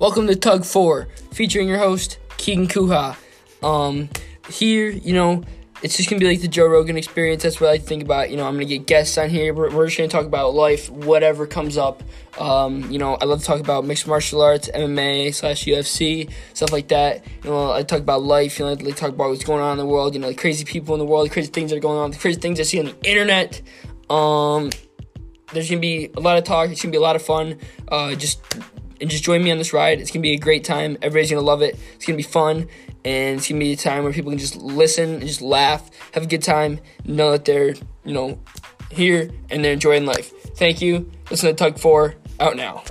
Welcome to Tug 4, featuring your host, Keegan Kuha. Um, here, you know, it's just gonna be like the Joe Rogan experience. That's what I think about. You know, I'm gonna get guests on here. We're, we're just gonna talk about life, whatever comes up. Um, you know, I love to talk about mixed martial arts, MMA slash UFC, stuff like that. You know, I talk about life. You know, I talk about what's going on in the world. You know, the crazy people in the world, the crazy things that are going on, the crazy things I see on the internet. Um, there's gonna be a lot of talk. It's gonna be a lot of fun. Uh, just and just join me on this ride. It's gonna be a great time. Everybody's gonna love it. It's gonna be fun, and it's gonna be a time where people can just listen and just laugh, have a good time, know that they're you know here and they're enjoying life. Thank you. Listen to Tug Four out now.